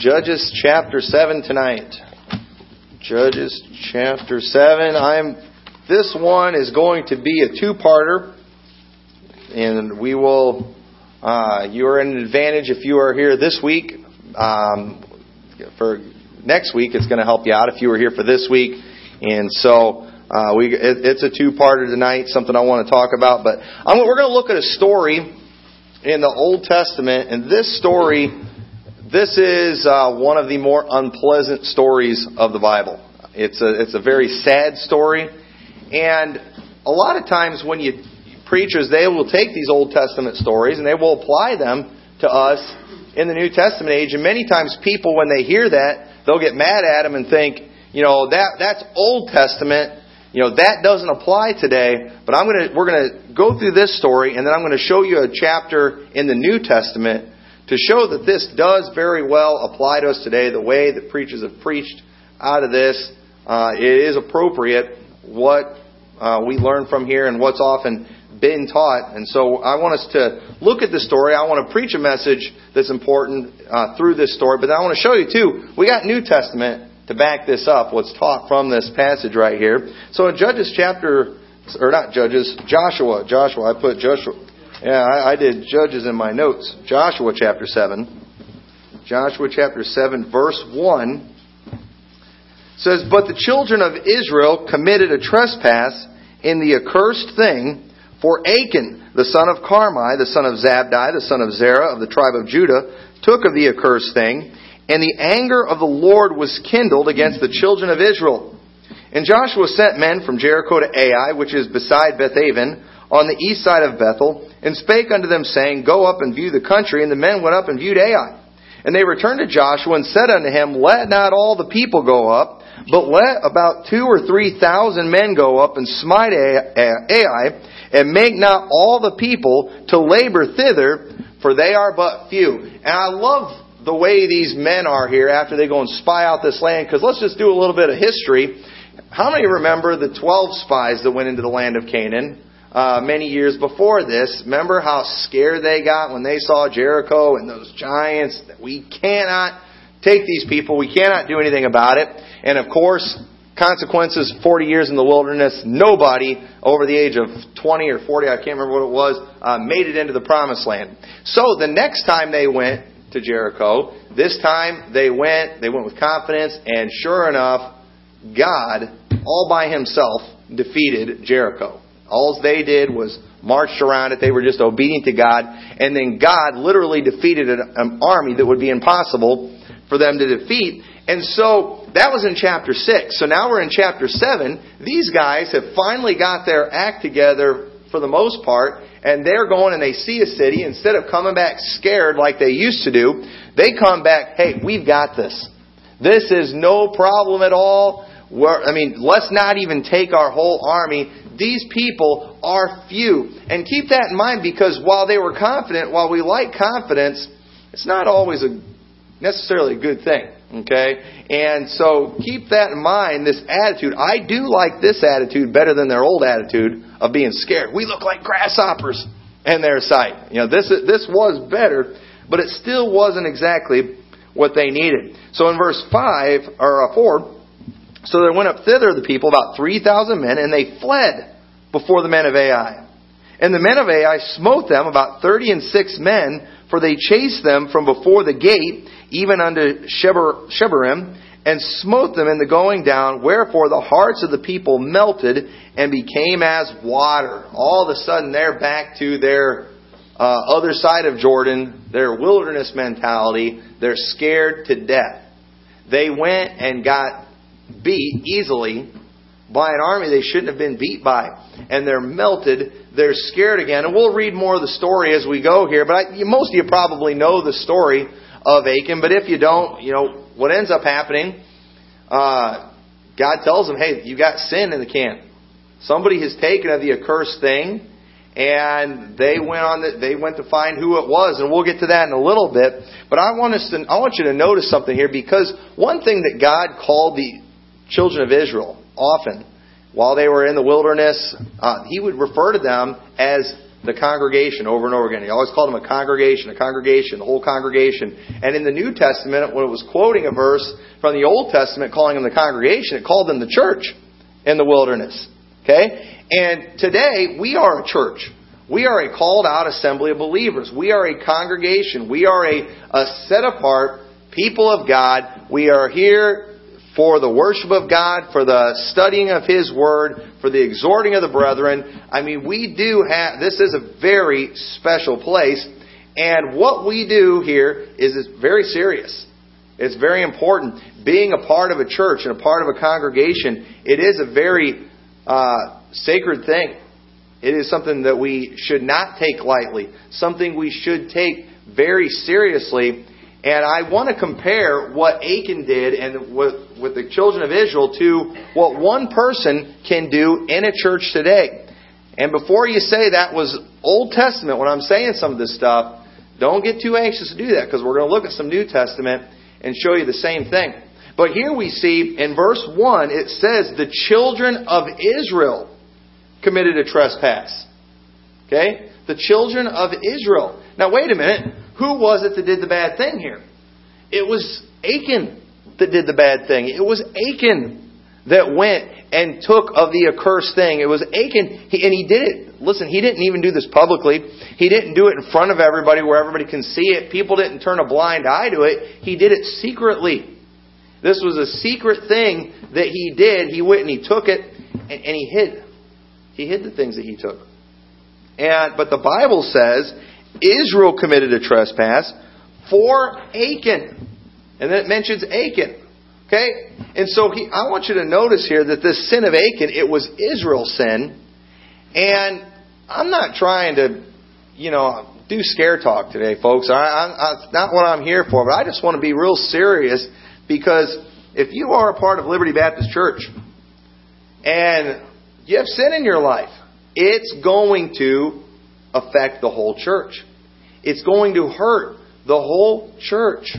Judges chapter 7 tonight. Judges chapter 7. I'm this one is going to be a two-parter and we will uh, you are in an advantage if you are here this week. Um, for next week, it's going to help you out if you were here for this week. And so uh, we, it, it's a two-parter tonight. Something I want to talk about, but I'm, we're going to look at a story in the Old Testament, and this story this is uh, one of the more unpleasant stories of the Bible. It's a, it's a very sad story. And a lot of times when you preachers, they will take these Old Testament stories and they will apply them to us in the New Testament age. And many times people, when they hear that, they'll get mad at them and think, you know, that, that's Old Testament. You know, that doesn't apply today. But I'm to, we're going to go through this story and then I'm going to show you a chapter in the New Testament to show that this does very well apply to us today, the way that preachers have preached out of this, uh, it is appropriate what uh, we learn from here and what's often been taught. And so I want us to look at the story. I want to preach a message that's important uh, through this story, but I want to show you too, we got New Testament to back this up, what's taught from this passage right here. So in Judges chapter, or not Judges, Joshua, Joshua, I put Joshua, yeah, I, I did Judges in my notes. Joshua chapter 7. Joshua chapter 7, verse 1 says, But the children of Israel committed a trespass in the accursed thing, for Achan, the son of Carmi, the son of Zabdi, the son of Zerah of the tribe of Judah, took of the accursed thing, and the anger of the Lord was kindled against the children of Israel. And Joshua sent men from Jericho to Ai, which is beside Bethaven, on the east side of Bethel, and spake unto them, saying, Go up and view the country. And the men went up and viewed Ai. And they returned to Joshua and said unto him, Let not all the people go up, but let about two or three thousand men go up and smite Ai, and make not all the people to labor thither, for they are but few. And I love the way these men are here after they go and spy out this land, because let's just do a little bit of history. How many remember the 12 spies that went into the land of Canaan? Uh, many years before this. Remember how scared they got when they saw Jericho and those giants? That we cannot take these people. We cannot do anything about it. And of course, consequences 40 years in the wilderness, nobody over the age of 20 or 40, I can't remember what it was, uh, made it into the promised land. So the next time they went to Jericho, this time they went, they went with confidence, and sure enough, God, all by himself, defeated Jericho. All they did was marched around it. They were just obedient to God. And then God literally defeated an army that would be impossible for them to defeat. And so that was in chapter 6. So now we're in chapter 7. These guys have finally got their act together for the most part. And they're going and they see a city. Instead of coming back scared like they used to do, they come back, hey, we've got this. This is no problem at all. We're, I mean, let's not even take our whole army. These people are few. And keep that in mind because while they were confident, while we like confidence, it's not always a necessarily a good thing. Okay? And so keep that in mind, this attitude. I do like this attitude better than their old attitude of being scared. We look like grasshoppers in their sight. You know, this, this was better, but it still wasn't exactly what they needed. So in verse 5, or uh, 4, so there went up thither the people, about 3,000 men, and they fled before the men of Ai. And the men of Ai smote them, about thirty and six men, for they chased them from before the gate, even unto Shebarim, and smote them in the going down, wherefore the hearts of the people melted and became as water. All of a sudden they're back to their uh, other side of Jordan, their wilderness mentality. They're scared to death. They went and got beat easily by an army they shouldn't have been beat by. And they're melted. They're scared again. And we'll read more of the story as we go here. But I, most of you probably know the story of Achan. But if you don't, you know, what ends up happening, uh, God tells them, hey, you got sin in the camp. Somebody has taken of the accursed thing. And they went on. The, they went to find who it was, and we'll get to that in a little bit. But I want us to. I want you to notice something here because one thing that God called the children of Israel often while they were in the wilderness, uh, he would refer to them as the congregation over and over again. He always called them a congregation, a congregation, the whole congregation. And in the New Testament, when it was quoting a verse from the Old Testament calling them the congregation, it called them the church in the wilderness. Okay? And today, we are a church. We are a called out assembly of believers. We are a congregation. We are a, a set apart people of God. We are here for the worship of God, for the studying of His Word, for the exhorting of the brethren. I mean, we do have, this is a very special place. And what we do here is very serious. It's very important. Being a part of a church and a part of a congregation, it is a very uh, sacred thing. It is something that we should not take lightly, something we should take very seriously and I want to compare what Achan did and with, with the children of Israel to what one person can do in a church today. And before you say that was Old Testament, when I'm saying some of this stuff, don't get too anxious to do that because we're going to look at some New Testament and show you the same thing. But here we see in verse 1, it says, the children of Israel committed a trespass. Okay? The children of Israel. Now wait a minute. Who was it that did the bad thing here? It was Achan that did the bad thing. It was Achan that went and took of the accursed thing. It was Achan, he, and he did it. Listen, he didn't even do this publicly. He didn't do it in front of everybody where everybody can see it. People didn't turn a blind eye to it. He did it secretly. This was a secret thing that he did. He went and he took it and, and he hid. He hid the things that he took. And but the Bible says Israel committed a trespass for Achan. And then it mentions Achan. Okay? And so he, I want you to notice here that this sin of Achan, it was Israel's sin. And I'm not trying to, you know, do scare talk today, folks. I, I, not what I'm here for, but I just want to be real serious because if you are a part of Liberty Baptist Church and you have sin in your life, it's going to affect the whole church. It's going to hurt the whole church.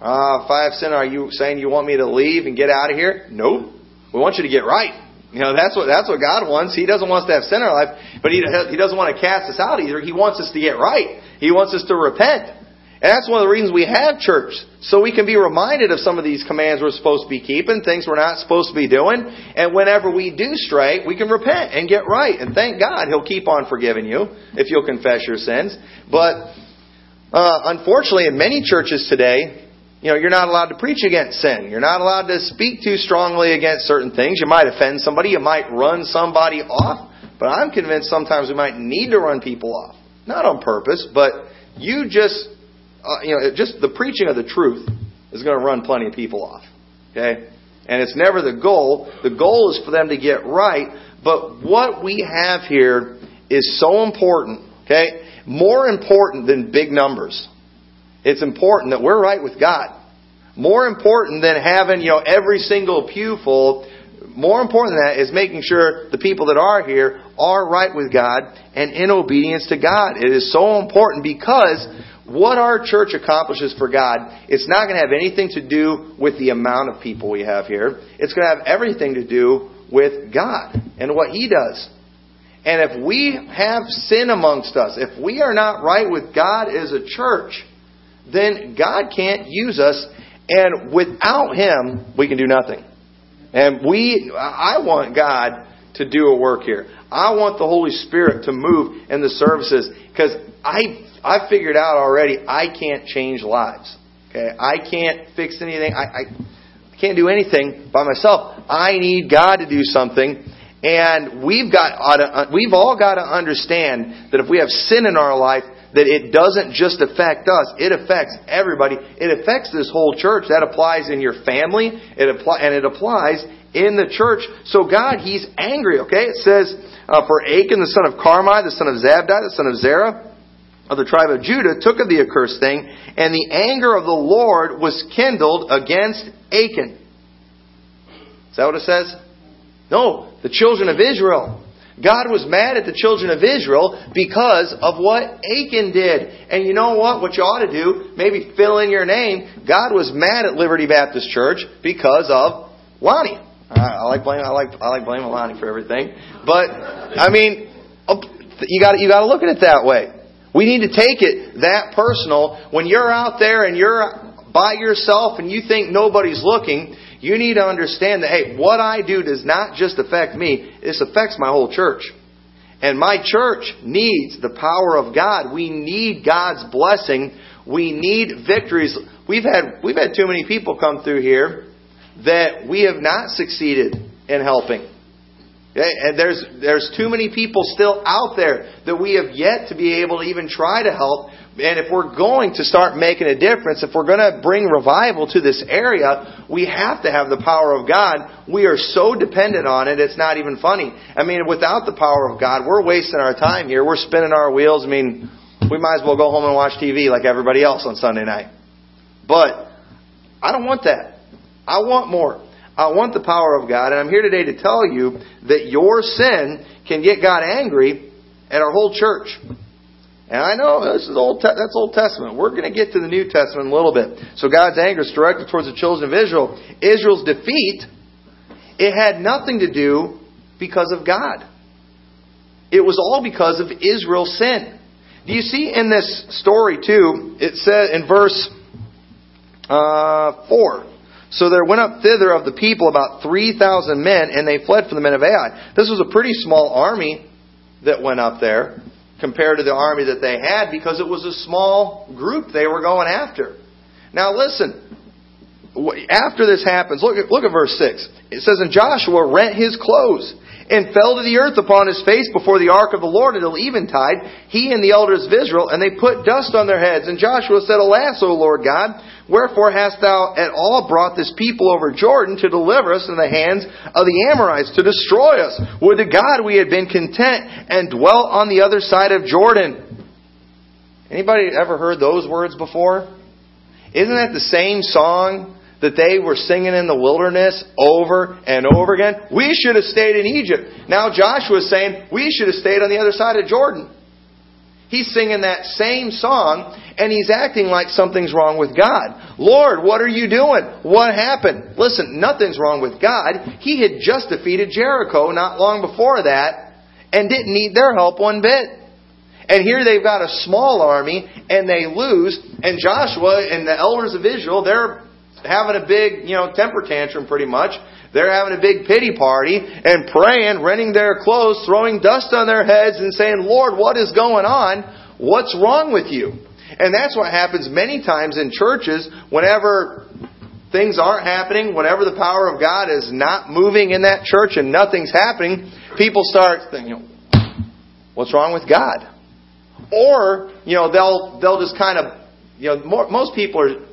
Uh, five sin, are you saying you want me to leave and get out of here? Nope. We want you to get right. You know, that's what, that's what God wants. He doesn't want us to have sin in our life, but He, He doesn't want to cast us out either. He wants us to get right. He wants us to repent. And that's one of the reasons we have church. So we can be reminded of some of these commands we're supposed to be keeping, things we're not supposed to be doing. And whenever we do stray, we can repent and get right. And thank God He'll keep on forgiving you if you'll confess your sins. But uh, unfortunately, in many churches today, you know, you're not allowed to preach against sin. You're not allowed to speak too strongly against certain things. You might offend somebody. You might run somebody off. But I'm convinced sometimes we might need to run people off. Not on purpose, but you just uh, you know, just the preaching of the truth is going to run plenty of people off. Okay? And it's never the goal. The goal is for them to get right. But what we have here is so important. Okay? More important than big numbers. It's important that we're right with God. More important than having, you know, every single pew full. More important than that is making sure the people that are here are right with God and in obedience to God. It is so important because what our church accomplishes for God, it's not going to have anything to do with the amount of people we have here. It's going to have everything to do with God and what He does. And if we have sin amongst us, if we are not right with God as a church, then God can't use us, and without Him, we can do nothing. And we, I want God to do a work here. I want the Holy Spirit to move in the services because I I've figured out already I can't change lives. Okay, I can't fix anything. I, I, I can't do anything by myself. I need God to do something. And we've got we've all got to understand that if we have sin in our life, that it doesn't just affect us; it affects everybody. It affects this whole church. That applies in your family. It apply and it applies in the church. So God, He's angry. Okay, it says uh, for Achan the son of Carmi, the son of Zabdi, the son of Zerah of the tribe of Judah took of the accursed thing, and the anger of the Lord was kindled against Achan. Is that what it says? No, the children of Israel. God was mad at the children of Israel because of what Achan did. And you know what? What you ought to do, maybe fill in your name. God was mad at Liberty Baptist Church because of Lonnie. I, like blaming I like I like blaming Lonnie for everything. But I mean, you got you got to look at it that way. We need to take it that personal. When you're out there and you're by yourself and you think nobody's looking, you need to understand that, hey, what I do does not just affect me, this affects my whole church. And my church needs the power of God. We need God's blessing. We need victories. We've had, we've had too many people come through here that we have not succeeded in helping. Eh, and there's, there's too many people still out there that we have yet to be able to even try to help. And if we're going to start making a difference, if we're going to bring revival to this area, we have to have the power of God. We are so dependent on it, it's not even funny. I mean, without the power of God, we're wasting our time here. We're spinning our wheels. I mean, we might as well go home and watch TV like everybody else on Sunday night. But I don't want that. I want more. I want the power of God, and I'm here today to tell you that your sin can get God angry at our whole church. And I know this is old. That's Old Testament. We're going to get to the New Testament in a little bit. So God's anger is directed towards the children of Israel. Israel's defeat, it had nothing to do because of God. It was all because of Israel's sin. Do you see in this story too? It says in verse uh, four. So there went up thither of the people about 3,000 men, and they fled from the men of Ai. This was a pretty small army that went up there compared to the army that they had because it was a small group they were going after. Now listen, after this happens, look at, look at verse 6. It says, And Joshua rent his clothes and fell to the earth upon his face before the ark of the Lord until eventide, he and the elders of Israel, and they put dust on their heads. And Joshua said, Alas, O Lord God, wherefore hast thou at all brought this people over Jordan to deliver us in the hands of the Amorites, to destroy us? Would to God we had been content and dwelt on the other side of Jordan. Anybody ever heard those words before? Isn't that the same song that they were singing in the wilderness over and over again. We should have stayed in Egypt. Now Joshua is saying, we should have stayed on the other side of Jordan. He's singing that same song and he's acting like something's wrong with God. Lord, what are you doing? What happened? Listen, nothing's wrong with God. He had just defeated Jericho not long before that and didn't need their help one bit. And here they've got a small army and they lose and Joshua and the elders of Israel, they're having a big, you know, temper tantrum pretty much. They're having a big pity party and praying, rending their clothes, throwing dust on their heads and saying, Lord, what is going on? What's wrong with you? And that's what happens many times in churches whenever things aren't happening, whenever the power of God is not moving in that church and nothing's happening, people start thinking, what's wrong with God? Or, you know, they'll, they'll just kind of, you know, more, most people are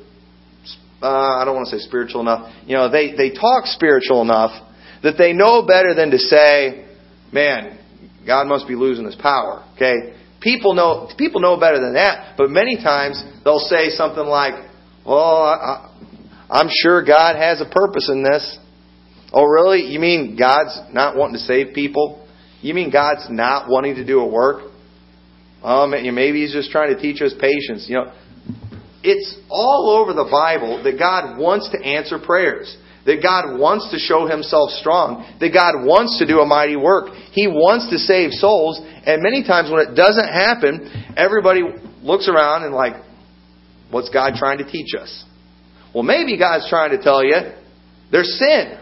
uh, I don't want to say spiritual enough. You know, they, they talk spiritual enough that they know better than to say, man, God must be losing his power. Okay? People know, people know better than that, but many times they'll say something like, well, I, I'm sure God has a purpose in this. Oh, really? You mean God's not wanting to save people? You mean God's not wanting to do a work? Um, maybe He's just trying to teach us patience. You know, it's all over the Bible that God wants to answer prayers. That God wants to show Himself strong. That God wants to do a mighty work. He wants to save souls. And many times when it doesn't happen, everybody looks around and like, what's God trying to teach us? Well, maybe God's trying to tell you there's sin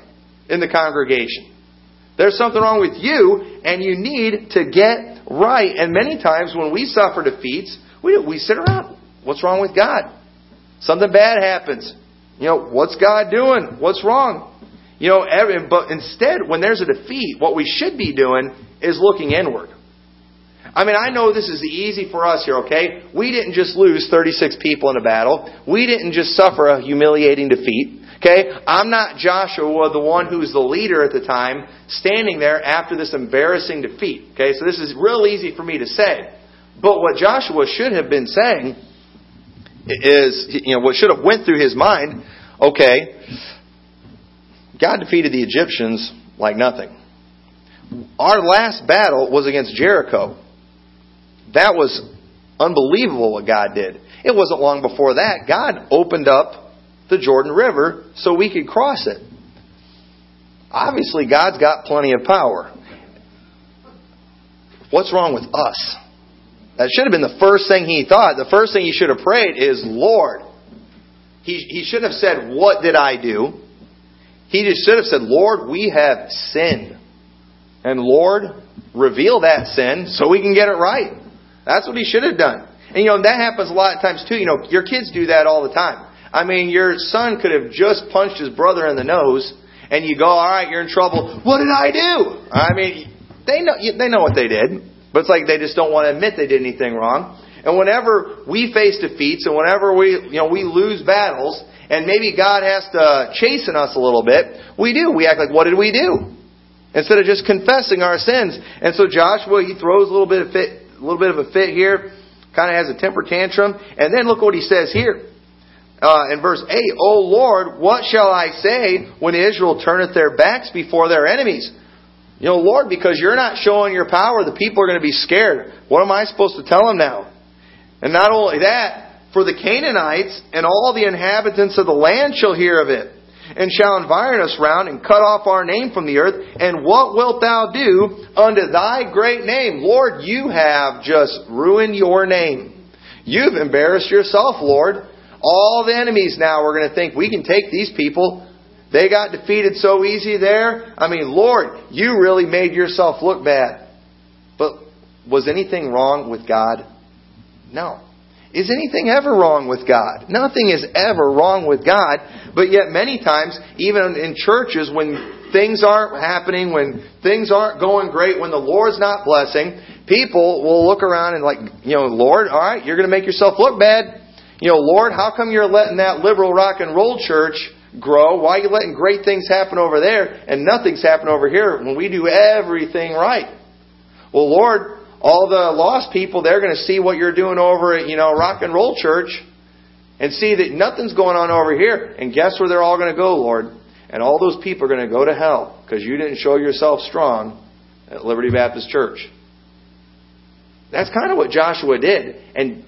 in the congregation. There's something wrong with you, and you need to get right. And many times when we suffer defeats, we, we sit around. What's wrong with God? Something bad happens. You know, what's God doing? What's wrong? You know, every, but instead, when there's a defeat, what we should be doing is looking inward. I mean, I know this is easy for us here, okay? We didn't just lose 36 people in a battle. We didn't just suffer a humiliating defeat. Okay? I'm not Joshua, the one who's the leader at the time, standing there after this embarrassing defeat. Okay? So this is real easy for me to say. But what Joshua should have been saying is, you know, what should have went through his mind, okay, God defeated the Egyptians like nothing. Our last battle was against Jericho. That was unbelievable what God did. It wasn't long before that God opened up the Jordan River so we could cross it. Obviously, God's got plenty of power. what's wrong with us? That should have been the first thing he thought. The first thing he should have prayed is, Lord. He, he shouldn't have said, What did I do? He just should have said, Lord, we have sinned. And Lord, reveal that sin so we can get it right. That's what he should have done. And you know, that happens a lot of times too. You know, your kids do that all the time. I mean, your son could have just punched his brother in the nose, and you go, all right, you're in trouble. What did I do? I mean, they know, they know what they did. But it's like they just don't want to admit they did anything wrong. And whenever we face defeats and whenever we, you know, we lose battles and maybe God has to chasten us a little bit, we do. We act like, what did we do? Instead of just confessing our sins. And so Joshua, he throws a little bit of fit, a little bit of a fit here, kind of has a temper tantrum. And then look what he says here. Uh, in verse 8, O Lord, what shall I say when Israel turneth their backs before their enemies? You know, Lord, because you're not showing your power, the people are going to be scared. What am I supposed to tell them now? And not only that, for the Canaanites and all the inhabitants of the land shall hear of it, and shall environ us round and cut off our name from the earth. And what wilt thou do unto thy great name? Lord, you have just ruined your name. You've embarrassed yourself, Lord. All the enemies now are going to think we can take these people they got defeated so easy there. I mean, Lord, you really made yourself look bad. But was anything wrong with God? No. Is anything ever wrong with God? Nothing is ever wrong with God. But yet, many times, even in churches, when things aren't happening, when things aren't going great, when the Lord's not blessing, people will look around and, like, you know, Lord, all right, you're going to make yourself look bad. You know, Lord, how come you're letting that liberal rock and roll church grow? Why are you letting great things happen over there and nothing's happening over here when we do everything right? Well, Lord, all the lost people, they're going to see what you're doing over at, you know, rock and roll church and see that nothing's going on over here. And guess where they're all going to go, Lord? And all those people are going to go to hell because you didn't show yourself strong at Liberty Baptist Church. That's kind of what Joshua did. And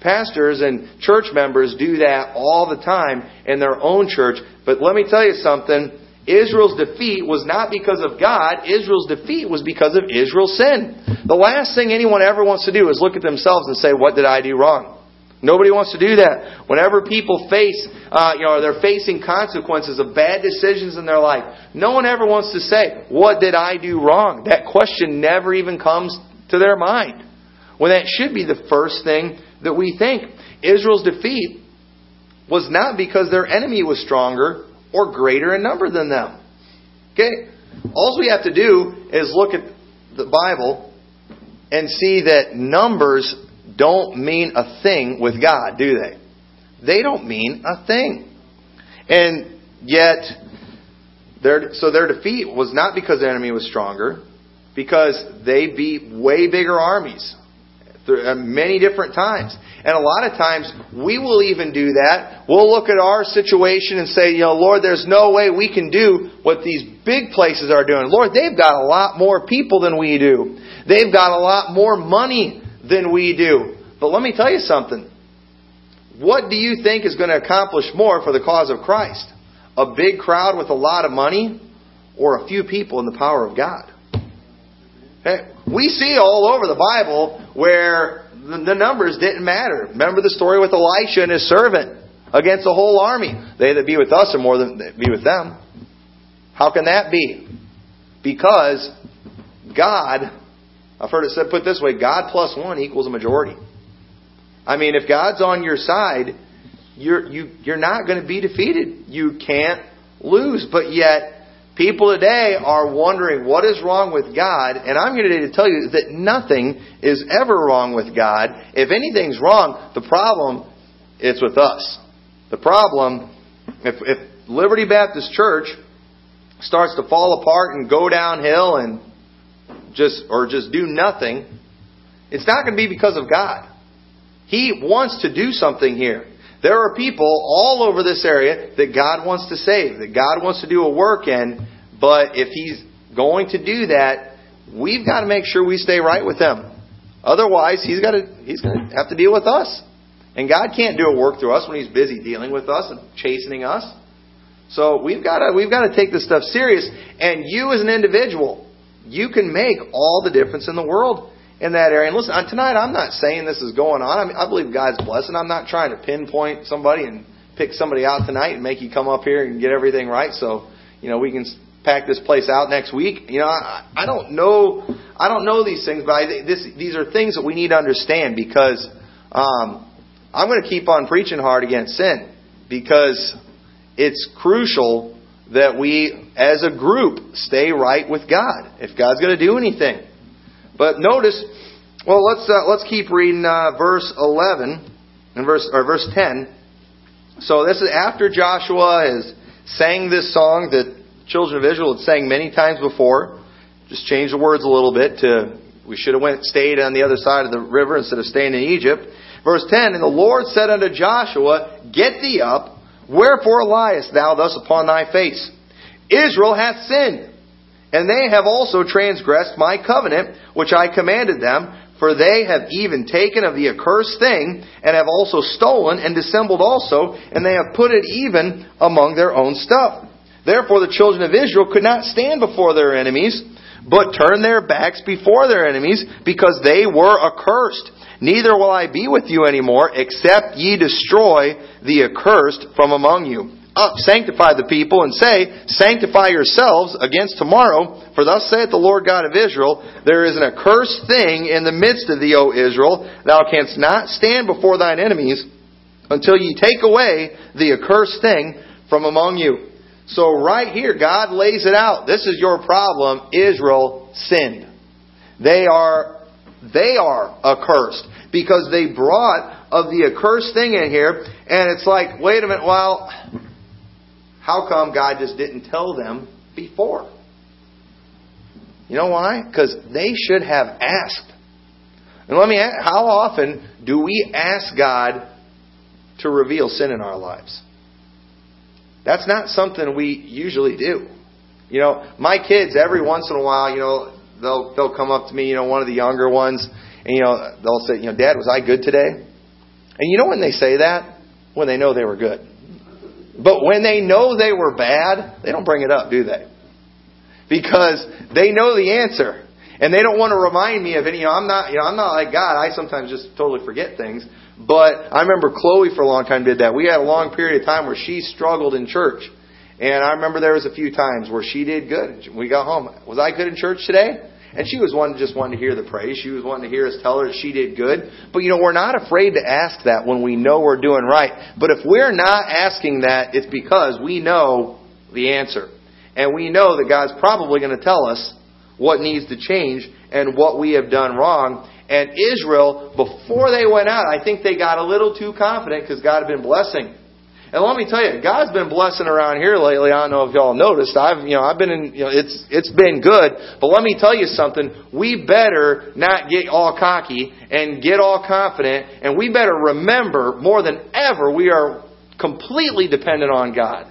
Pastors and church members do that all the time in their own church. But let me tell you something. Israel's defeat was not because of God. Israel's defeat was because of Israel's sin. The last thing anyone ever wants to do is look at themselves and say, what did I do wrong? Nobody wants to do that. Whenever people face, uh, you know, they're facing consequences of bad decisions in their life, no one ever wants to say, what did I do wrong? That question never even comes to their mind. When that should be the first thing that we think. Israel's defeat was not because their enemy was stronger or greater in number than them. Okay? All we have to do is look at the Bible and see that numbers don't mean a thing with God, do they? They don't mean a thing. And yet, their, so their defeat was not because the enemy was stronger, because they beat way bigger armies. Uh, many different times. And a lot of times we will even do that. We'll look at our situation and say, you know, Lord, there's no way we can do what these big places are doing. Lord, they've got a lot more people than we do. They've got a lot more money than we do. But let me tell you something. What do you think is going to accomplish more for the cause of Christ? A big crowd with a lot of money or a few people in the power of God? Okay. We see all over the Bible where the numbers didn't matter. Remember the story with Elisha and his servant against the whole army. They that be with us are more than be with them. How can that be? Because God, I've heard it said put this way, God plus one equals a majority. I mean, if God's on your side, you're you, you're not going to be defeated. You can't lose. But yet People today are wondering what is wrong with God, and I'm here today to tell you that nothing is ever wrong with God. If anything's wrong, the problem it's with us. The problem, if, if Liberty Baptist Church starts to fall apart and go downhill and just or just do nothing, it's not going to be because of God. He wants to do something here. There are people all over this area that God wants to save, that God wants to do a work in, but if He's going to do that, we've got to make sure we stay right with Him. Otherwise, He's got to He's going to have to deal with us. And God can't do a work through us when He's busy dealing with us and chastening us. So we've got to we've got to take this stuff serious. And you as an individual, you can make all the difference in the world in that area. And listen, tonight I'm not saying this is going on. I, mean, I believe God's blessing. I'm not trying to pinpoint somebody and pick somebody out tonight and make you come up here and get everything right. So, you know, we can pack this place out next week. You know, I, I don't know, I don't know these things, but I, this, these are things that we need to understand because um, I'm going to keep on preaching hard against sin because it's crucial that we, as a group, stay right with God if God's going to do anything. But notice, well, let's uh, let's keep reading uh, verse 11 and verse or verse 10. So this is after Joshua has sang this song that children of Israel had sang many times before. Just change the words a little bit to we should have went stayed on the other side of the river instead of staying in Egypt. Verse 10, And the Lord said unto Joshua, Get thee up, wherefore liest thou thus upon thy face? Israel hath sinned, and they have also transgressed my covenant, which I commanded them, for they have even taken of the accursed thing, and have also stolen and dissembled also, and they have put it even among their own stuff. Therefore the children of Israel could not stand before their enemies, but turned their backs before their enemies, because they were accursed. Neither will I be with you anymore, except ye destroy the accursed from among you. Up, sanctify the people, and say, Sanctify yourselves against tomorrow, for thus saith the Lord God of Israel, There is an accursed thing in the midst of thee, O Israel. Thou canst not stand before thine enemies until ye take away the accursed thing from among you. So right here, God lays it out. This is your problem. Israel sinned. They are, they are accursed because they brought of the accursed thing in here, and it's like, wait a minute, well, how come God just didn't tell them before? You know why? Because they should have asked. And let me ask, how often do we ask God to reveal sin in our lives? That's not something we usually do. You know, my kids every once in a while, you know, they'll they'll come up to me, you know, one of the younger ones, and you know, they'll say, you know, Dad, was I good today? And you know when they say that? When they know they were good. But when they know they were bad, they don't bring it up, do they? Because they know the answer. And they don't want to remind me of any, you know, I'm not, you know, I'm not like God. I sometimes just totally forget things. But I remember Chloe for a long time did that. We had a long period of time where she struggled in church. And I remember there was a few times where she did good. We got home. Was I good in church today? And she was one just wanting to hear the praise. She was wanting to hear us tell her that she did good. But you know, we're not afraid to ask that when we know we're doing right. But if we're not asking that, it's because we know the answer. And we know that God's probably going to tell us what needs to change and what we have done wrong. And Israel, before they went out, I think they got a little too confident because God had been blessing. And let me tell you, God's been blessing around here lately. I don't know if y'all noticed. I've, you know, I've been in, you know, it's, it's been good. But let me tell you something. We better not get all cocky and get all confident. And we better remember more than ever we are completely dependent on God.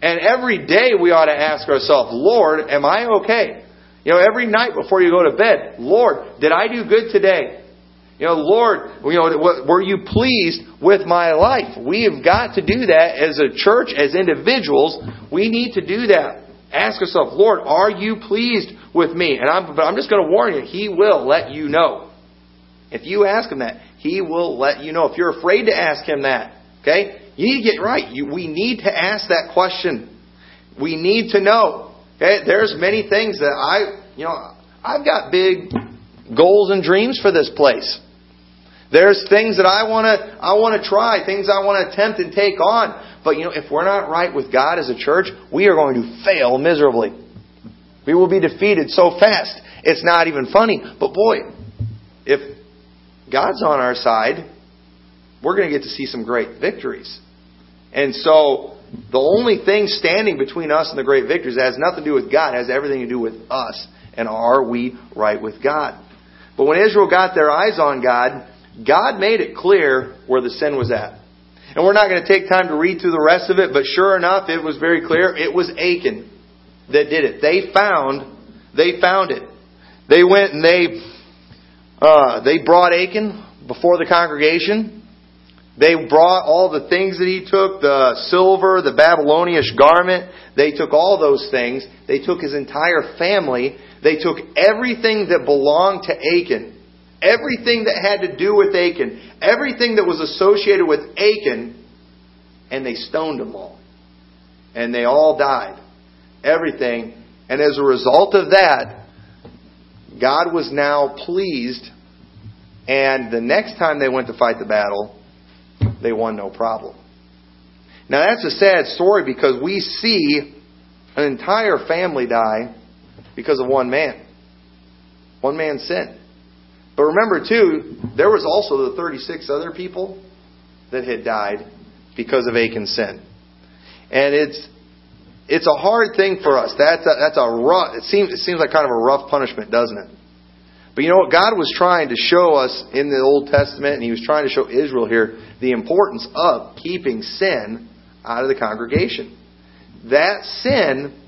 And every day we ought to ask ourselves, Lord, am I okay? You know, every night before you go to bed, Lord, did I do good today? You know, Lord, you know, were you pleased with my life? We have got to do that as a church, as individuals. We need to do that. Ask yourself, Lord, are you pleased with me? And I'm, but I'm just going to warn you, He will let you know. If you ask Him that, He will let you know. If you're afraid to ask Him that, okay, you need to get right. You, we need to ask that question. We need to know. Okay? There's many things that I, you know, I've got big goals and dreams for this place. There's things that I want to I want to try, things I want to attempt and take on. But you know, if we're not right with God as a church, we are going to fail miserably. We will be defeated so fast. It's not even funny. But boy, if God's on our side, we're going to get to see some great victories. And so the only thing standing between us and the great victories has nothing to do with God, has everything to do with us. And are we right with God? But when Israel got their eyes on God, God made it clear where the sin was at. And we're not going to take time to read through the rest of it, but sure enough, it was very clear. It was Achan that did it. They found, they found it. They went and they, uh, they brought Achan before the congregation. They brought all the things that he took, the silver, the Babylonish garment. They took all those things. They took his entire family. They took everything that belonged to Achan. everything that had to do with Achan, everything that was associated with Achan, and they stoned them all. And they all died. Everything. And as a result of that, God was now pleased, and the next time they went to fight the battle, they won no problem. Now that's a sad story because we see an entire family die because of one man. One man's sin. But remember too, there was also the 36 other people that had died because of Achan's sin. And it's it's a hard thing for us. That's a, that's a rough. It seems it seems like kind of a rough punishment, doesn't it? But you know what? God was trying to show us in the Old Testament, and He was trying to show Israel here the importance of keeping sin out of the congregation. That sin,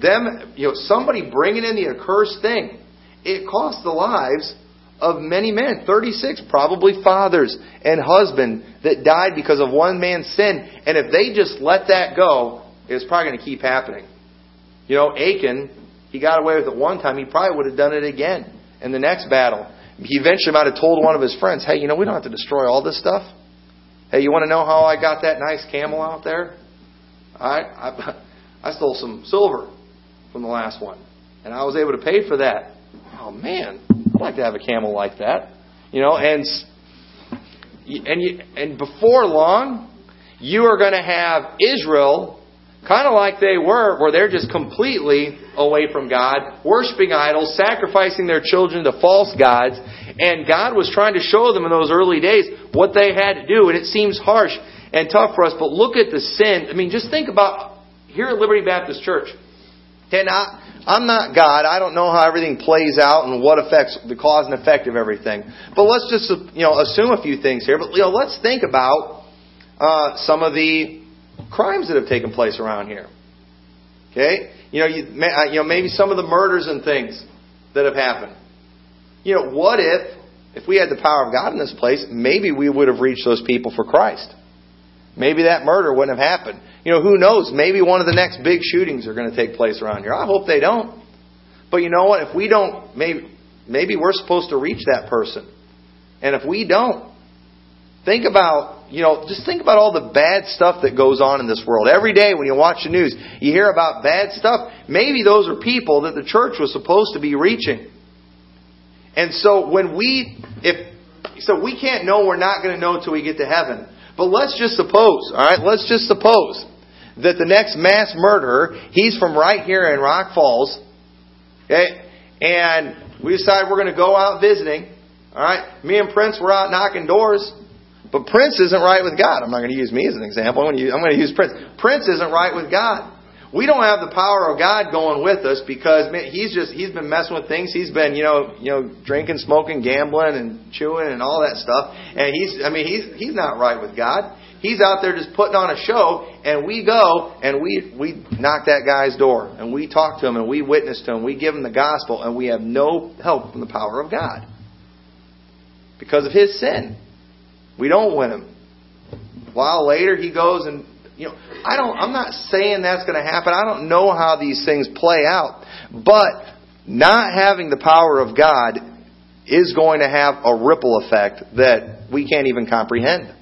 them, you know, somebody bringing in the accursed thing, it cost the lives of many men, 36 probably fathers and husband that died because of one man's sin. And if they just let that go, it's probably going to keep happening. You know, Achan, he got away with it one time. He probably would have done it again in the next battle. He eventually might have told one of his friends, hey, you know, we don't have to destroy all this stuff. Hey, you want to know how I got that nice camel out there? I, I, I stole some silver from the last one. And I was able to pay for that. Oh, man I'd like to have a camel like that. You know, and and you, and before long, you are going to have Israel kind of like they were, where they're just completely away from God, worshiping idols, sacrificing their children to false gods. And God was trying to show them in those early days what they had to do. And it seems harsh and tough for us, but look at the sin. I mean, just think about here at Liberty Baptist Church. Okay, now, I'm not God. I don't know how everything plays out and what affects the cause and effect of everything. But let's just you know assume a few things here. But you know, let's think about uh, some of the crimes that have taken place around here. Okay, you know, you, uh, you know maybe some of the murders and things that have happened. You know, what if if we had the power of God in this place, maybe we would have reached those people for Christ. Maybe that murder wouldn't have happened. You know, who knows? Maybe one of the next big shootings are going to take place around here. I hope they don't. But you know what? If we don't, maybe, maybe we're supposed to reach that person. And if we don't, think about, you know, just think about all the bad stuff that goes on in this world. Every day when you watch the news, you hear about bad stuff. Maybe those are people that the church was supposed to be reaching. And so when we, if, so we can't know we're not going to know until we get to heaven. But let's just suppose, alright, let's just suppose that the next mass murderer, he's from right here in Rock Falls, okay, and we decide we're going to go out visiting, alright, me and Prince were out knocking doors, but Prince isn't right with God. I'm not going to use me as an example, I'm going to use, Prince. Prince isn't right with God. We don't have the power of God going with us because man, he's just he's been messing with things. He's been you know you know drinking, smoking, gambling, and chewing and all that stuff. And he's I mean he's he's not right with God. He's out there just putting on a show, and we go and we we knock that guy's door and we talk to him and we witness to him. We give him the gospel, and we have no help from the power of God because of his sin. We don't win him. A while later, he goes and you know, I don't, I'm not saying that's going to happen. I don't know how these things play out. But not having the power of God is going to have a ripple effect that we can't even comprehend.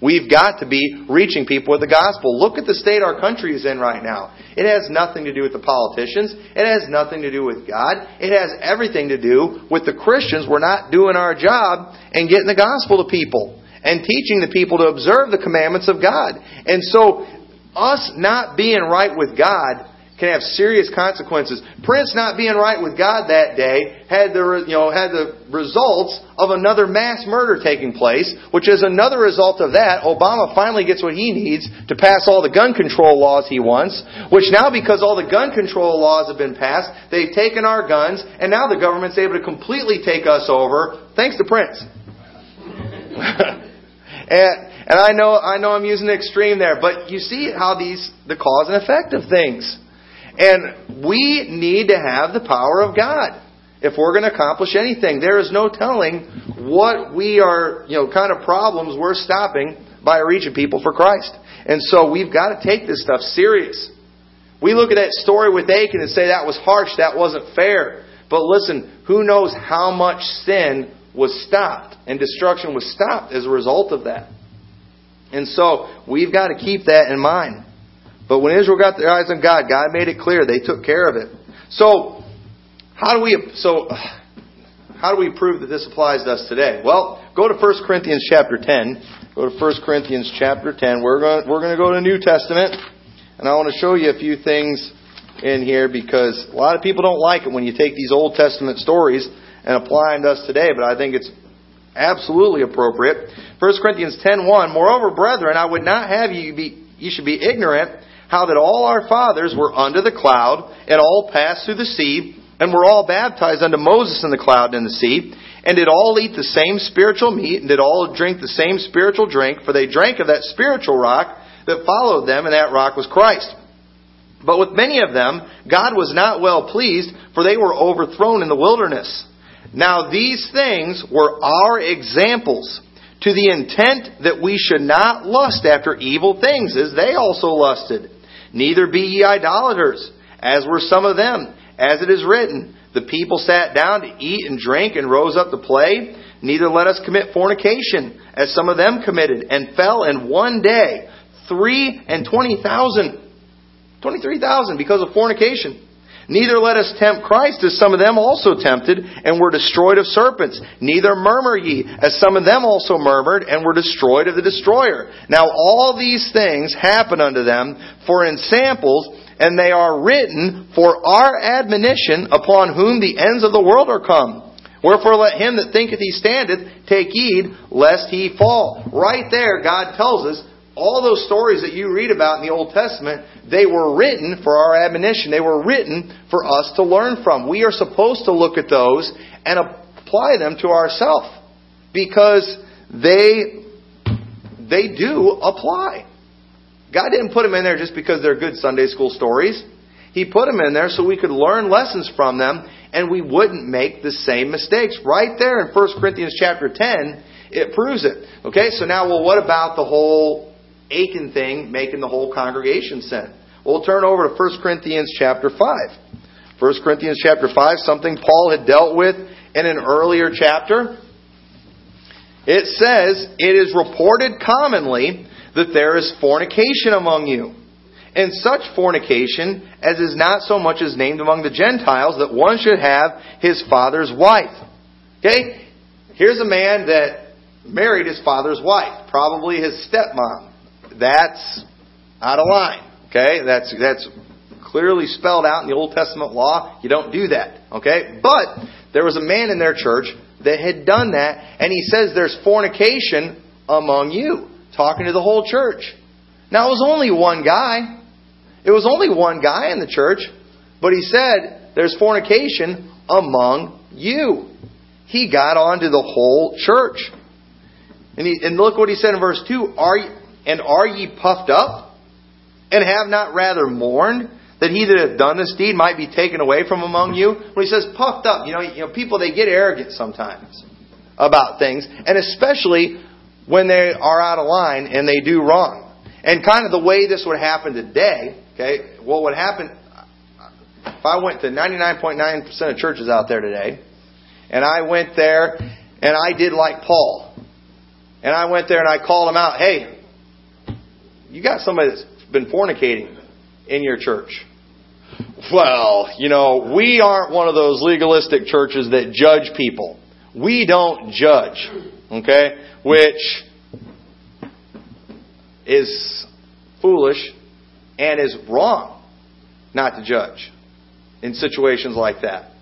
We've got to be reaching people with the gospel. Look at the state our country is in right now. It has nothing to do with the politicians. It has nothing to do with God. It has everything to do with the Christians. We're not doing our job and getting the gospel to people and teaching the people to observe the commandments of God. And so, us not being right with God can have serious consequences. Prince not being right with God that day had the you know had the results of another mass murder taking place, which is another result of that. Obama finally gets what he needs to pass all the gun control laws he wants, which now because all the gun control laws have been passed, they've taken our guns, and now the government's able to completely take us over, thanks to Prince. And, and I know, I know I'm using the extreme there, but you see how these, the cause and effect of things. And we need to have the power of God if we're going to accomplish anything. There is no telling what we are, you know, kind of problems we're stopping by reaching people for Christ. And so we've got to take this stuff serious. We look at that story with Achan and say that was harsh, that wasn't fair. But listen, who knows how much sin was stopped, and destruction was stopped as a result of that. And so we've got to keep that in mind. But when Israel got their eyes on God, God made it clear they took care of it. So how do we so how do we prove that this applies to us today? Well, go to 1 Corinthians chapter 10. Go to 1 Corinthians chapter 10. We're going we're going to go to the New Testament, and I want to show you a few things in here because a lot of people don't like it when you take these Old Testament stories and apply them to us today, but I think it's absolutely appropriate. 1 Corinthians 10:1 Moreover, brethren, I would not have you be you should be ignorant how that all our fathers were under the cloud and all passed through the sea and were all baptized unto Moses in the cloud and in the sea and did all eat the same spiritual meat and did all drink the same spiritual drink for they drank of that spiritual rock that followed them and that rock was Christ. But with many of them, God was not well pleased, for they were overthrown in the wilderness. Now these things were our examples, to the intent that we should not lust after evil things, as they also lusted. Neither be ye idolaters, as were some of them, as it is written, The people sat down to eat and drink and rose up to play. Neither let us commit fornication, as some of them committed, and fell in one day three and twenty thousand 23,000 because of fornication. Neither let us tempt Christ as some of them also tempted and were destroyed of serpents. Neither murmur ye as some of them also murmured and were destroyed of the destroyer. Now all these things happen unto them for in samples and they are written for our admonition upon whom the ends of the world are come. Wherefore let him that thinketh he standeth take heed lest he fall. Right there God tells us all those stories that you read about in the Old Testament, they were written for our admonition. They were written for us to learn from. We are supposed to look at those and apply them to ourselves because they they do apply. God didn't put them in there just because they're good Sunday school stories. He put them in there so we could learn lessons from them and we wouldn't make the same mistakes. Right there in 1 Corinthians chapter 10, it proves it. Okay, so now, well, what about the whole Achan thing making the whole congregation sin. We'll turn over to 1 Corinthians chapter 5. 1 Corinthians chapter 5, something Paul had dealt with in an earlier chapter. It says, It is reported commonly that there is fornication among you, and such fornication as is not so much as named among the Gentiles that one should have his father's wife. Okay? Here's a man that married his father's wife, probably his stepmom that's out of line. Okay? That's, that's clearly spelled out in the Old Testament law. You don't do that. Okay? But there was a man in their church that had done that, and he says there's fornication among you, talking to the whole church. Now, it was only one guy. It was only one guy in the church, but he said there's fornication among you. He got onto the whole church. And, he, and look what he said in verse 2 Are and are ye puffed up? And have not rather mourned that he that hath done this deed might be taken away from among you? When he says puffed up, you know, you know, people they get arrogant sometimes about things, and especially when they are out of line and they do wrong. And kind of the way this would happen today, okay, what would happen if I went to 99.9% of churches out there today, and I went there and I did like Paul, and I went there and I called him out, hey, you got somebody that's been fornicating in your church. Well, you know, we aren't one of those legalistic churches that judge people. We don't judge, okay? Which is foolish and is wrong not to judge in situations like that.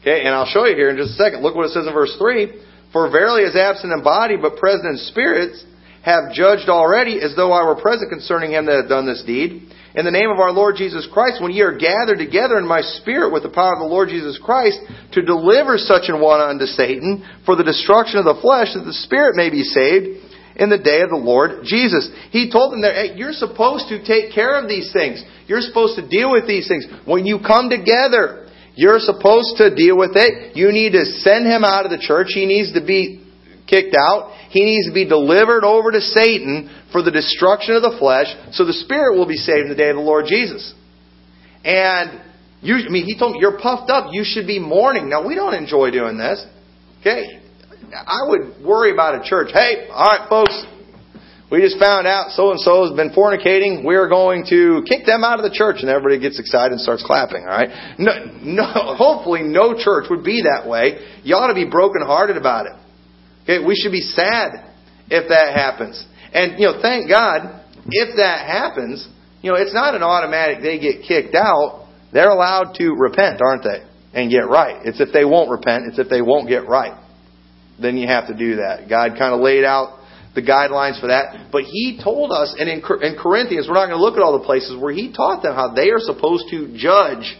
Okay, and I'll show you here in just a second. Look what it says in verse 3. For verily is absent in body, but present in spirits, have judged already as though I were present concerning him that hath done this deed. In the name of our Lord Jesus Christ, when ye are gathered together in my spirit with the power of the Lord Jesus Christ, to deliver such an one unto Satan for the destruction of the flesh, that the spirit may be saved in the day of the Lord Jesus. He told them that hey, you're supposed to take care of these things. You're supposed to deal with these things. When you come together, you're supposed to deal with it. You need to send him out of the church. He needs to be kicked out. He needs to be delivered over to Satan for the destruction of the flesh, so the spirit will be saved in the day of the Lord Jesus. And you, I mean, he told me, you're puffed up. You should be mourning. Now, we don't enjoy doing this. Okay? I would worry about a church. Hey, all right, folks, we just found out so and so has been fornicating. We're going to kick them out of the church, and everybody gets excited and starts clapping. All right? No, no. Hopefully, no church would be that way. You ought to be brokenhearted about it. Okay, we should be sad if that happens. And you know, thank God if that happens. You know, it's not an automatic they get kicked out. They're allowed to repent, aren't they? And get right. It's if they won't repent. It's if they won't get right. Then you have to do that. God kind of laid out the guidelines for that. But he told us, and in, in Corinthians, we're not going to look at all the places where he taught them how they are supposed to judge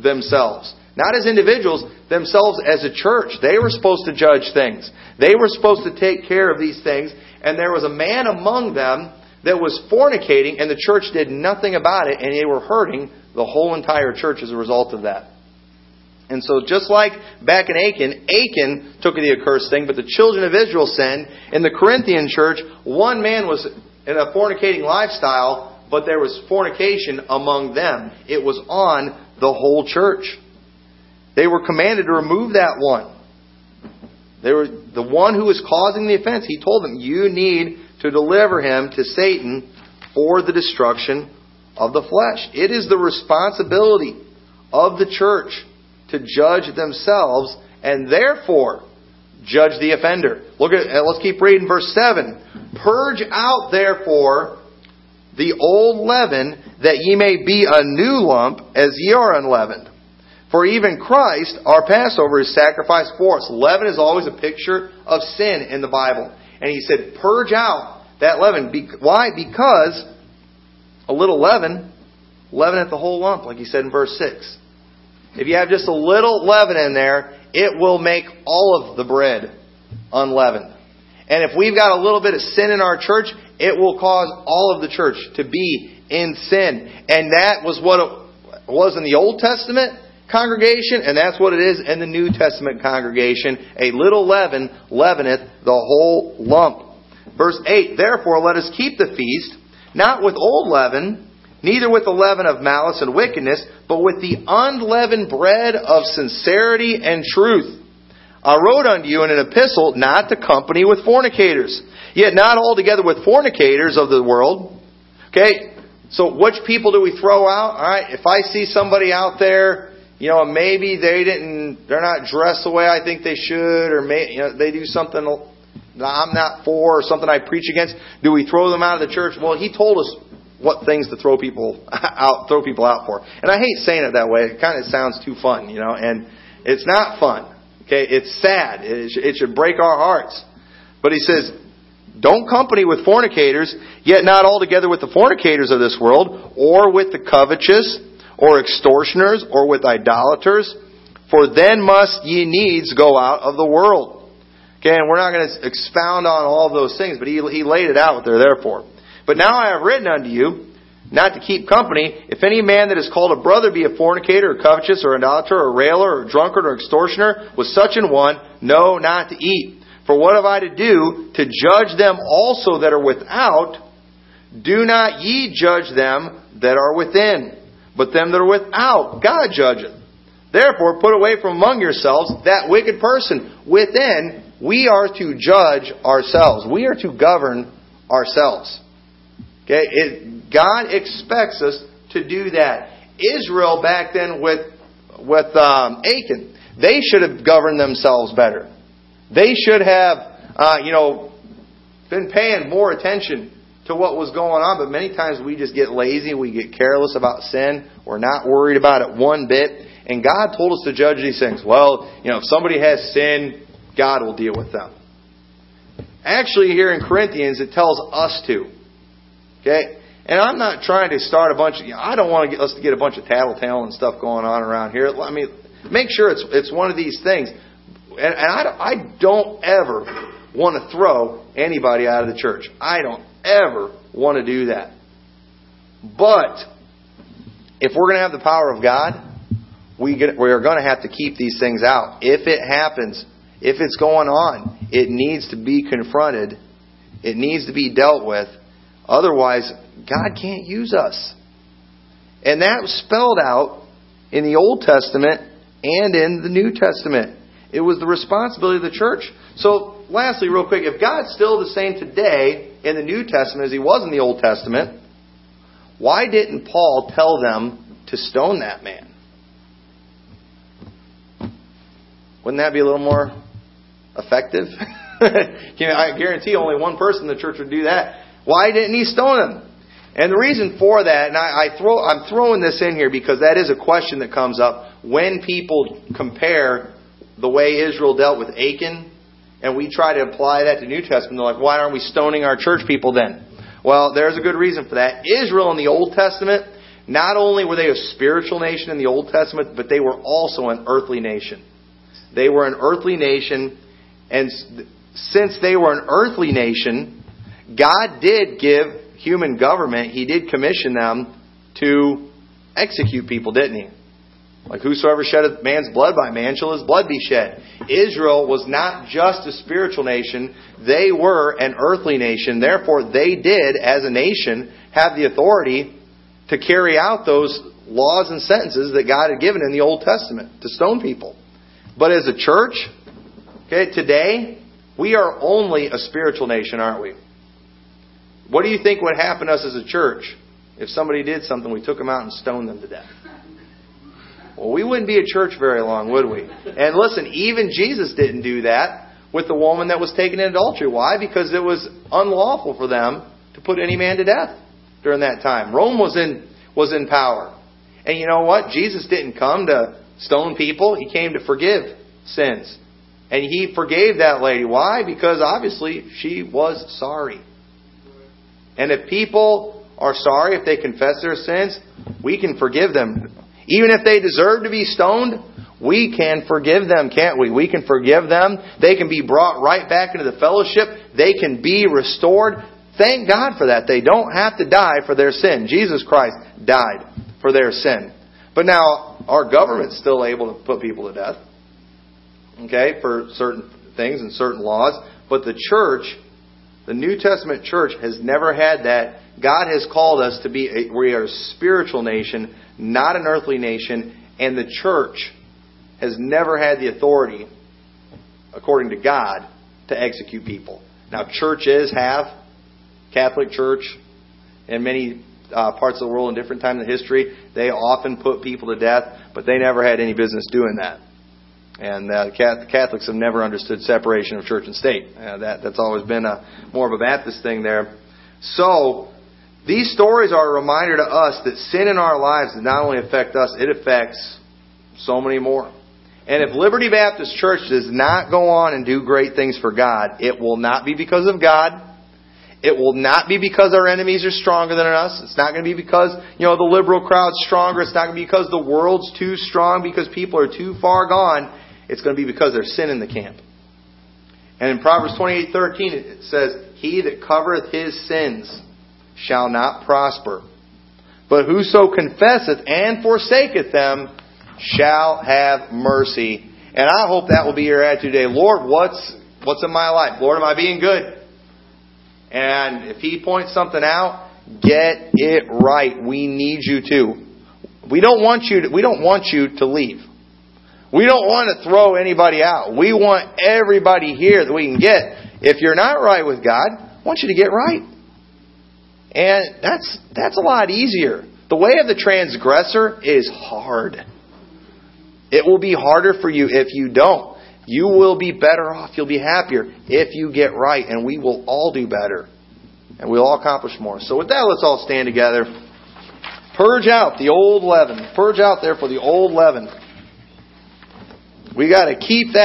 themselves. Not as individuals, themselves as a church. They were supposed to judge things. They were supposed to take care of these things. And there was a man among them that was fornicating, and the church did nothing about it, and they were hurting the whole entire church as a result of that. And so, just like back in Achan, Achan took the accursed thing, but the children of Israel sinned. In the Corinthian church, one man was in a fornicating lifestyle, but there was fornication among them. It was on the whole church. They were commanded to remove that one. They were the one who was causing the offense. He told them, "You need to deliver him to Satan for the destruction of the flesh." It is the responsibility of the church to judge themselves and therefore judge the offender. Look at uh, let's keep reading verse 7. Purge out therefore the old leaven that ye may be a new lump as ye are unleavened. For even Christ, our Passover, is sacrificed for us. Leaven is always a picture of sin in the Bible. And he said, purge out that leaven. Why? Because a little leaven leaveneth the whole lump, like he said in verse 6. If you have just a little leaven in there, it will make all of the bread unleavened. And if we've got a little bit of sin in our church, it will cause all of the church to be in sin. And that was what it was in the Old Testament congregation, and that's what it is in the New Testament congregation. A little leaven leaveneth the whole lump. Verse 8, Therefore let us keep the feast, not with old leaven, neither with the leaven of malice and wickedness, but with the unleavened bread of sincerity and truth. I wrote unto you in an epistle not to company with fornicators, yet not altogether with fornicators of the world. Okay, so which people do we throw out? All right, if I see somebody out there, you know, maybe they didn't, they're not dressed the way I think they should, or may, you know, they do something that I'm not for, or something I preach against. Do we throw them out of the church? Well, he told us what things to throw people out throw people out for. And I hate saying it that way. It kind of sounds too fun, you know, and it's not fun. Okay, it's sad. It, should break our hearts. But he says, don't company with fornicators, yet not altogether with the fornicators of this world, or with the covetous, or extortioners, or with idolaters, for then must ye needs go out of the world. Okay, and we're not going to expound on all those things, but he, he laid it out what they're there for. But now I have written unto you, not to keep company, if any man that is called a brother be a fornicator, or covetous, or idolater, or railer, or drunkard, or extortioner, with such an one, no, not to eat. For what have I to do to judge them also that are without? Do not ye judge them that are within, but them that are without, God judgeth. Therefore, put away from among yourselves that wicked person. Within, we are to judge ourselves. We are to govern ourselves. Okay, it, God expects us to do that. Israel back then with with um, Achan, they should have governed themselves better. They should have, uh, you know, been paying more attention to what was going on. But many times we just get lazy, we get careless about sin, we're not worried about it one bit. And God told us to judge these things. Well, you know, if somebody has sin, God will deal with them. Actually, here in Corinthians, it tells us to. Okay? And I'm not trying to start a bunch of, you know, I don't want to get, us to get a bunch of tattletale and stuff going on around here. I mean, make sure it's, it's one of these things. And, and I, I don't ever want to throw anybody out of the church. I don't ever want to do that. But if we're going to have the power of God, we, we are going to have to keep these things out. If it happens, if it's going on, it needs to be confronted. It needs to be dealt with Otherwise, God can't use us. And that was spelled out in the Old Testament and in the New Testament. It was the responsibility of the church. So, lastly, real quick, if God's still the same today in the New Testament as he was in the Old Testament, why didn't Paul tell them to stone that man? Wouldn't that be a little more effective? I guarantee only one person in the church would do that. Why didn't he stone him? And the reason for that, and I, I throw, I'm throwing this in here because that is a question that comes up when people compare the way Israel dealt with Achan, and we try to apply that to New Testament. They're like, why aren't we stoning our church people then? Well, there's a good reason for that. Israel in the Old Testament, not only were they a spiritual nation in the Old Testament, but they were also an earthly nation. They were an earthly nation, and since they were an earthly nation, God did give human government, He did commission them to execute people, didn't He? Like whosoever sheddeth man's blood by man shall his blood be shed. Israel was not just a spiritual nation, they were an earthly nation. Therefore, they did, as a nation, have the authority to carry out those laws and sentences that God had given in the Old Testament to stone people. But as a church, okay, today, we are only a spiritual nation, aren't we? What do you think would happen to us as a church if somebody did something, we took them out and stoned them to death? Well, we wouldn't be a church very long, would we? And listen, even Jesus didn't do that with the woman that was taken in adultery. Why? Because it was unlawful for them to put any man to death during that time. Rome was in was in power. And you know what? Jesus didn't come to stone people. He came to forgive sins. And he forgave that lady. Why? Because obviously she was sorry. And if people are sorry, if they confess their sins, we can forgive them. Even if they deserve to be stoned, we can forgive them, can't we? We can forgive them. They can be brought right back into the fellowship. They can be restored. Thank God for that. They don't have to die for their sin. Jesus Christ died for their sin. But now, our government's still able to put people to death. Okay, for certain things and certain laws. But the church the New Testament church has never had that. God has called us to be a, we are a spiritual nation, not an earthly nation, and the church has never had the authority, according to God, to execute people. Now, churches have, Catholic Church, in many uh, parts of the world in different times in history, they often put people to death, but they never had any business doing that. And uh, Catholics have never understood separation of church and state. Uh, that, that's always been a, more of a Baptist thing there. So, these stories are a reminder to us that sin in our lives does not only affect us, it affects so many more. And if Liberty Baptist Church does not go on and do great things for God, it will not be because of God. It will not be because our enemies are stronger than us. It's not going to be because, you know, the liberal crowd's stronger. It's not going to be because the world's too strong, because people are too far gone. It's going to be because there's sin in the camp. And in Proverbs 28:13 it says, "He that covereth his sins shall not prosper, but whoso confesseth and forsaketh them shall have mercy." And I hope that will be your attitude today. Lord, what's what's in my life? Lord, am I being good? And if he points something out, get it right. We need you to. We don't want you to, we don't want you to leave. We don't want to throw anybody out. We want everybody here that we can get. If you're not right with God, I want you to get right. And that's that's a lot easier. The way of the transgressor is hard. It will be harder for you if you don't. You will be better off. You'll be happier if you get right, and we will all do better. And we'll all accomplish more. So with that, let's all stand together. Purge out the old leaven. Purge out there for the old leaven. We got to keep that